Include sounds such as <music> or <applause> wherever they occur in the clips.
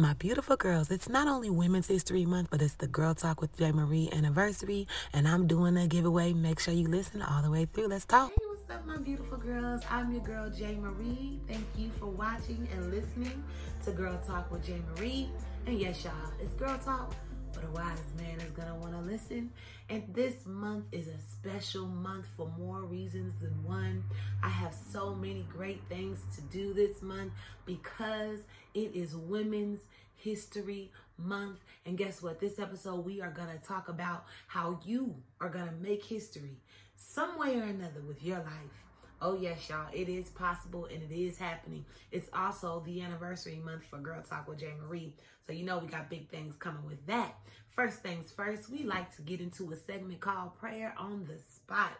My beautiful girls, it's not only Women's History Month, but it's the Girl Talk with J. Marie anniversary, and I'm doing a giveaway. Make sure you listen all the way through. Let's talk. Hey, what's up, my beautiful girls? I'm your girl, J. Marie. Thank you for watching and listening to Girl Talk with J. Marie. And yes, y'all, it's Girl Talk, but a wise man is gonna wanna listen. And this month is a special month for more reasons than one. I have so many great things to do this month because it is Women's History Month. And guess what? This episode, we are gonna talk about how you are gonna make history some way or another with your life. Oh, yes, y'all. It is possible and it is happening. It's also the anniversary month for Girl Talk with J. Marie. So, you know, we got big things coming with that. First things first, we like to get into a segment called Prayer on the Spot.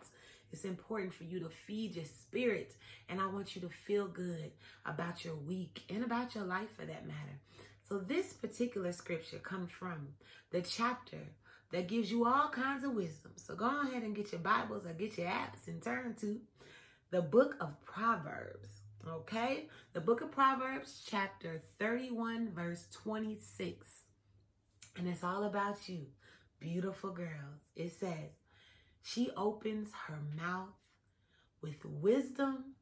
It's important for you to feed your spirit, and I want you to feel good about your week and about your life for that matter. So, this particular scripture comes from the chapter that gives you all kinds of wisdom. So, go ahead and get your Bibles or get your apps and turn to the book of Proverbs. Okay? The book of Proverbs, chapter 31, verse 26. And it's all about you, beautiful girls. It says, She opens her mouth with wisdom,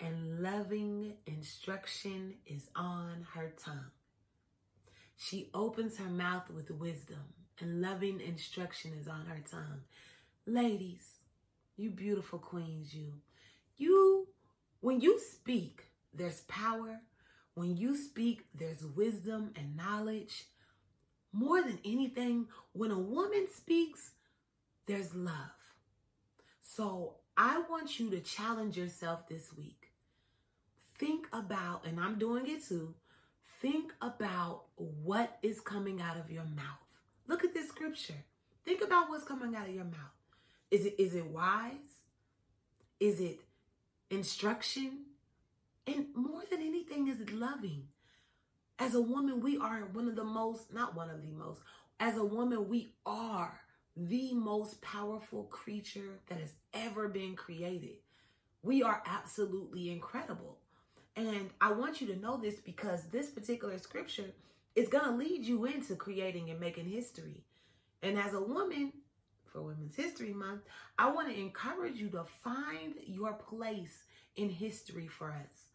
and loving instruction is on her tongue. She opens her mouth with wisdom, and loving instruction is on her tongue. Ladies, you beautiful queens, you. You, when you speak, there's power. When you speak, there's wisdom and knowledge. More than anything, when a woman speaks, there's love. So I want you to challenge yourself this week. Think about, and I'm doing it too, think about what is coming out of your mouth. Look at this scripture. Think about what's coming out of your mouth. Is it is it wise? Is it instruction? And more than anything, is it loving? As a woman, we are one of the most, not one of the most, as a woman, we are the most powerful creature that has ever been created. We are absolutely incredible. And I want you to know this because this particular scripture is going to lead you into creating and making history. And as a woman, for Women's History Month, I want to encourage you to find your place in history for us.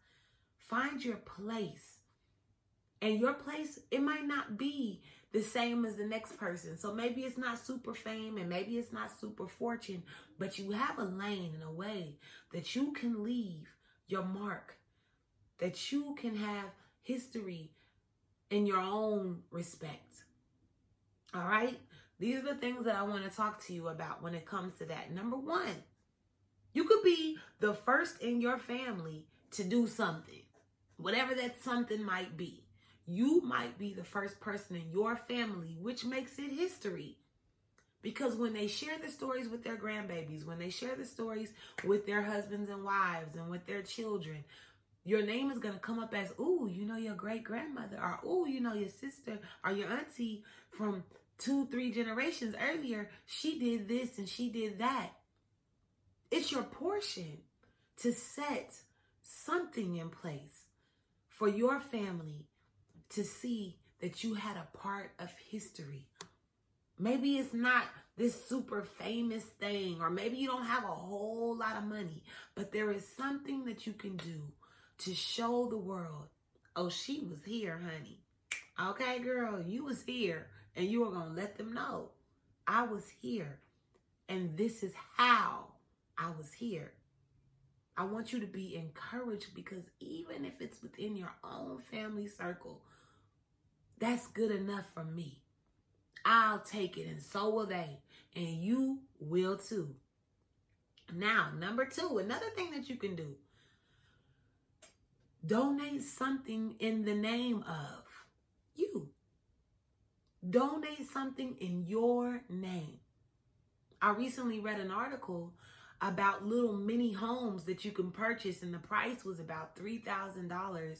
Find your place. And your place, it might not be the same as the next person. So maybe it's not super fame and maybe it's not super fortune, but you have a lane and a way that you can leave your mark, that you can have history in your own respect. All right? These are the things that I want to talk to you about when it comes to that. Number one, you could be the first in your family to do something, whatever that something might be you might be the first person in your family, which makes it history. Because when they share the stories with their grandbabies, when they share the stories with their husbands and wives and with their children, your name is going to come up as, ooh, you know your great grandmother, or ooh, you know your sister or your auntie from two, three generations earlier. She did this and she did that. It's your portion to set something in place for your family to see that you had a part of history. Maybe it's not this super famous thing, or maybe you don't have a whole lot of money, but there is something that you can do to show the world, oh, she was here, honey. Okay, girl, you was here, and you are going to let them know I was here, and this is how I was here. I want you to be encouraged because even if it's within your own family circle, that's good enough for me. I'll take it, and so will they. And you will too. Now, number two, another thing that you can do donate something in the name of you. Donate something in your name. I recently read an article about little mini homes that you can purchase, and the price was about $3,000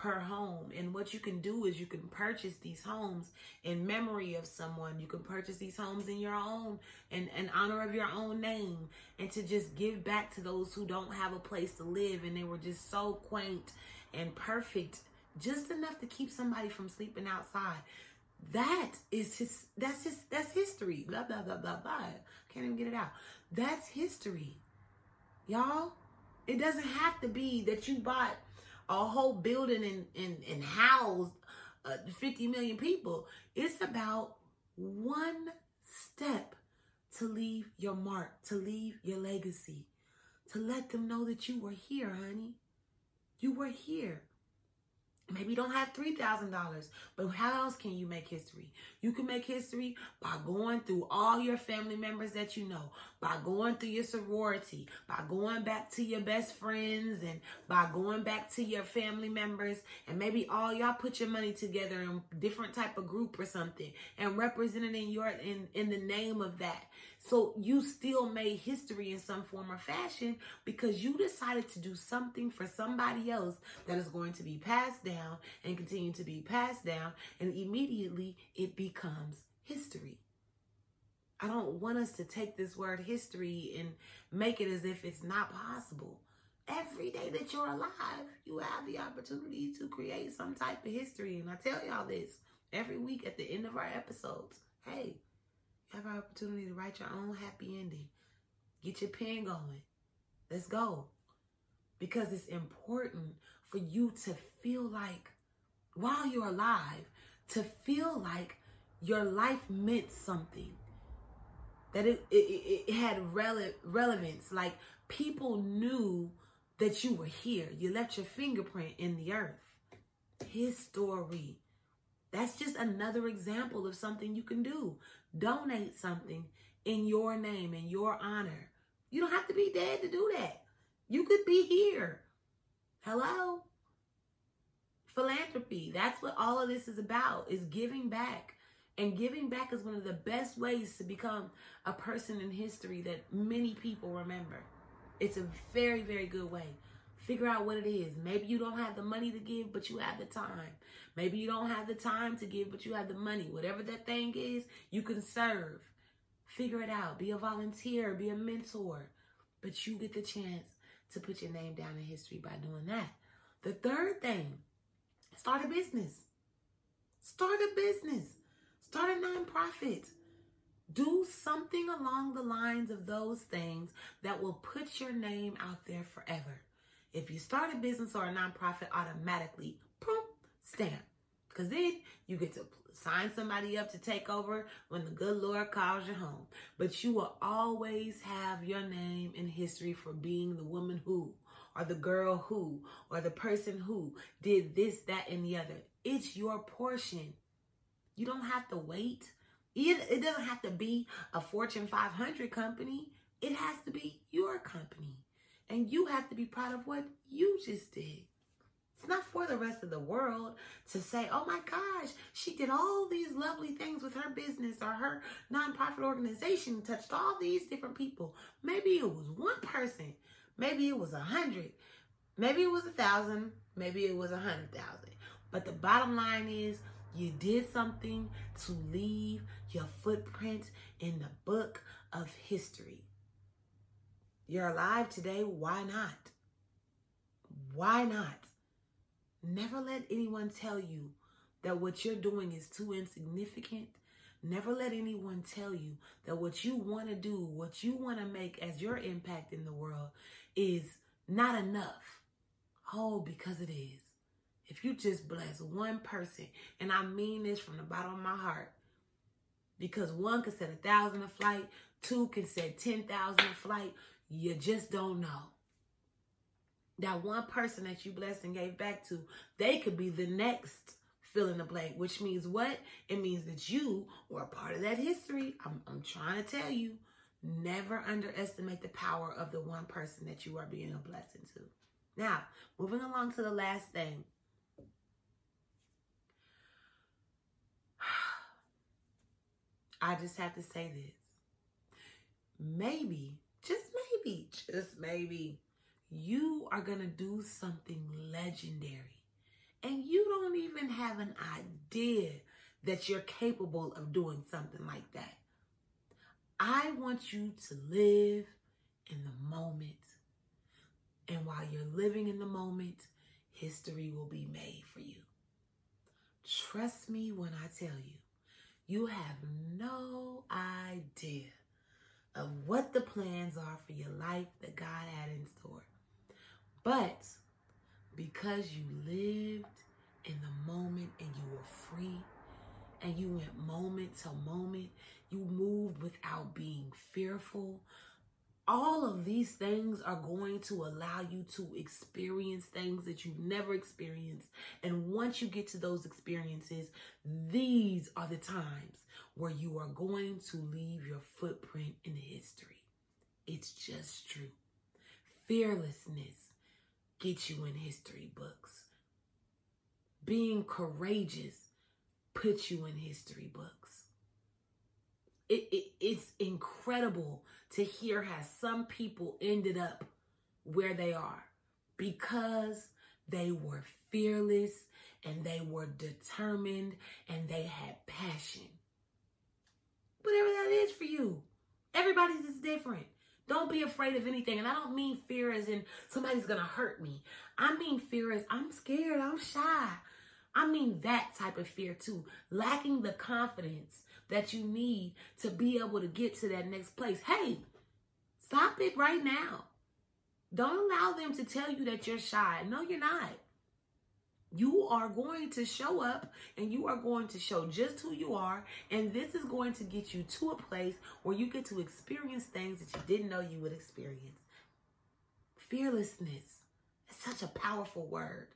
per home. And what you can do is you can purchase these homes in memory of someone. You can purchase these homes in your own in, in honor of your own name and to just give back to those who don't have a place to live and they were just so quaint and perfect just enough to keep somebody from sleeping outside. That is his that's his that's history. Blah blah blah blah blah. Can't even get it out. That's history. Y'all, it doesn't have to be that you bought a whole building and and, and housed uh, 50 million people. It's about one step to leave your mark, to leave your legacy, to let them know that you were here, honey. You were here. Maybe you don't have $3,000, but how else can you make history? You can make history by going through all your family members that you know, by going through your sorority, by going back to your best friends and by going back to your family members and maybe all y'all put your money together in different type of group or something and represent it in your in in the name of that. So you still made history in some form or fashion because you decided to do something for somebody else that is going to be passed down and continue to be passed down and immediately it becomes history. I don't want us to take this word history and make it as if it's not possible. Every day that you're alive, you have the opportunity to create some type of history. And I tell y'all this every week at the end of our episodes. Hey, have an opportunity to write your own happy ending. Get your pen going. Let's go. Because it's important for you to feel like, while you're alive, to feel like your life meant something that it, it, it had rele- relevance. Like people knew that you were here. You left your fingerprint in the earth. His story. That's just another example of something you can do. Donate something in your name, in your honor. You don't have to be dead to do that. You could be here. Hello? Philanthropy. That's what all of this is about, is giving back. And giving back is one of the best ways to become a person in history that many people remember. It's a very, very good way. Figure out what it is. Maybe you don't have the money to give, but you have the time. Maybe you don't have the time to give, but you have the money. Whatever that thing is, you can serve. Figure it out. Be a volunteer, be a mentor. But you get the chance to put your name down in history by doing that. The third thing, start a business. Start a business. Start a nonprofit. Do something along the lines of those things that will put your name out there forever. If you start a business or a nonprofit, automatically, boom, stamp. Because then you get to sign somebody up to take over when the good Lord calls you home. But you will always have your name in history for being the woman who, or the girl who, or the person who did this, that, and the other. It's your portion. You don't have to wait. It, it doesn't have to be a Fortune 500 company. It has to be your company. And you have to be proud of what you just did. It's not for the rest of the world to say, oh my gosh, she did all these lovely things with her business or her nonprofit organization, touched all these different people. Maybe it was one person. Maybe it was a hundred. Maybe it was a thousand. Maybe it was a hundred thousand. But the bottom line is you did something to leave your footprint in the book of history. You're alive today. Why not? Why not? Never let anyone tell you that what you're doing is too insignificant. Never let anyone tell you that what you want to do, what you want to make as your impact in the world is not enough. Oh, because it is. If you just bless one person, and I mean this from the bottom of my heart, because one can set a thousand a flight, two can set 10,000 a flight, you just don't know. That one person that you blessed and gave back to, they could be the next fill in the blank, which means what? It means that you were a part of that history. I'm, I'm trying to tell you, never underestimate the power of the one person that you are being a blessing to. Now, moving along to the last thing. <sighs> I just have to say this. Maybe, just maybe, just maybe, you are going to do something legendary. And you don't even have an idea that you're capable of doing something like that. I want you to live in the moment. And while you're living in the moment, history will be made for you. Trust me when I tell you, you have no idea of what the plans are for your life that God had in store. But because you lived in the moment and you were free and you went moment to moment, you moved without being fearful, all of these things are going to allow you to experience things that you've never experienced. And once you get to those experiences, these are the times where you are going to leave your footprint in history. It's just true. Fearlessness gets you in history books. Being courageous puts you in history books. It, it, it's incredible to hear how some people ended up where they are because they were fearless and they were determined and they had passion. Whatever that is for you. Everybody's is different. Don't be afraid of anything. And I don't mean fear as in somebody's going to hurt me. I mean fear as I'm scared, I'm shy. I mean that type of fear too. Lacking the confidence that you need to be able to get to that next place. Hey, stop it right now. Don't allow them to tell you that you're shy. No, you're not. You are going to show up and you are going to show just who you are. And this is going to get you to a place where you get to experience things that you didn't know you would experience. Fearlessness is such a powerful word.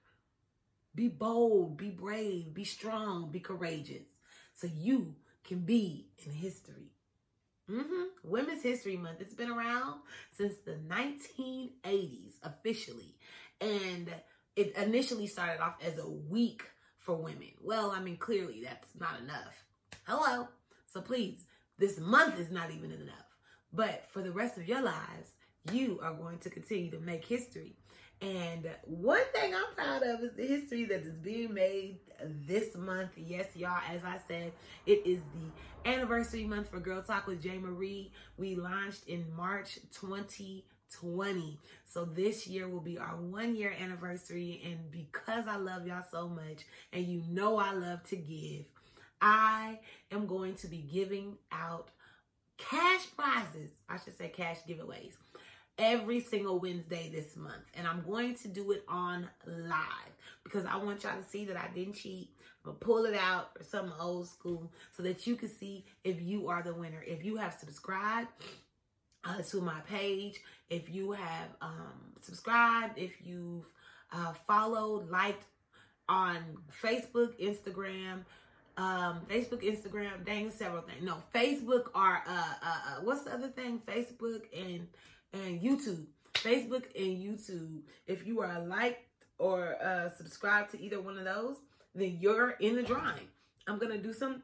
Be bold, be brave, be strong, be courageous. So you can be in history. Mm-hmm. Women's History Month. It's been around since the 1980s officially. And it initially started off as a week for women. Well, I mean, clearly that's not enough. Hello. So please, this month is not even enough. But for the rest of your lives, you are going to continue to make history. And one thing I'm proud of is the history that is being made this month. Yes, y'all, as I said, it is the anniversary month for Girl Talk with J. Marie. We launched in March 2020. So this year will be our one year anniversary. And because I love y'all so much, and you know I love to give, I am going to be giving out cash prizes. I should say cash giveaways every single Wednesday this month. And I'm going to do it on live because I want y'all to see that I didn't cheat. Gonna pull it out for some old school so that you can see if you are the winner. If you have subscribed uh, to my page, if you have um, subscribed, if you've uh, followed, liked on Facebook, Instagram, um, Facebook, Instagram, dang, several things. No, Facebook are, uh, uh, uh, what's the other thing? Facebook and and YouTube, Facebook and YouTube. If you are liked or uh, subscribed to either one of those, then you're in the drawing. I'm gonna do something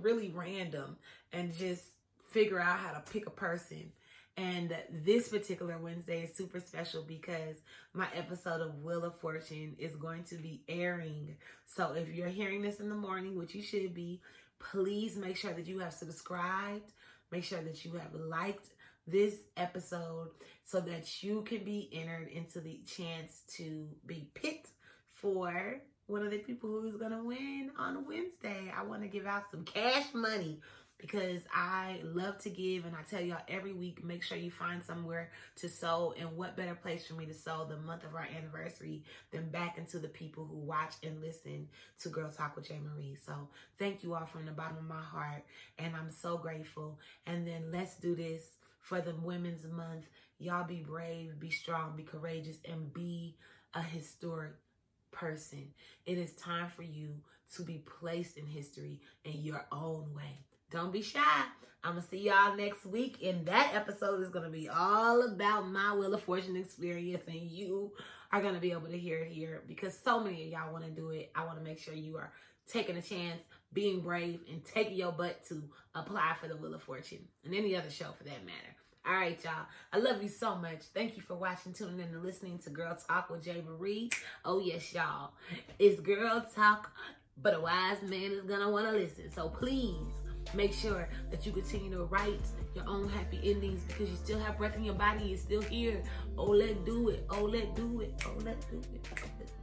really random and just figure out how to pick a person. And this particular Wednesday is super special because my episode of Wheel of Fortune is going to be airing. So if you're hearing this in the morning, which you should be, please make sure that you have subscribed. Make sure that you have liked this episode so that you can be entered into the chance to be picked for one of the people who's going to win on Wednesday. I want to give out some cash money because I love to give and I tell y'all every week make sure you find somewhere to sow and what better place for me to sow the month of our anniversary than back into the people who watch and listen to Girl Talk with J. Marie. So thank you all from the bottom of my heart and I'm so grateful. And then let's do this for the Women's Month. Y'all be brave, be strong, be courageous, and be a historic person. It is time for you to be placed in history in your own way. Don't be shy. I'm going to see y'all next week. And that episode is going to be all about my Wheel of Fortune experience. And you are going to be able to hear it here because so many of y'all want to do it. I want to make sure you are taking a chance, being brave, and taking your butt to apply for the Wheel of Fortune and any other show for that matter. All right, y'all. I love you so much. Thank you for watching, tuning in, and listening to Girl Talk with J. Marie. Oh, yes, y'all. It's Girl Talk, but a wise man is going to want to listen. So please make sure that you continue to write your own happy endings because you still have breath in your body. You're still here. Oh, let do it. Oh, let do it. Oh, let do it. Oh, let do it.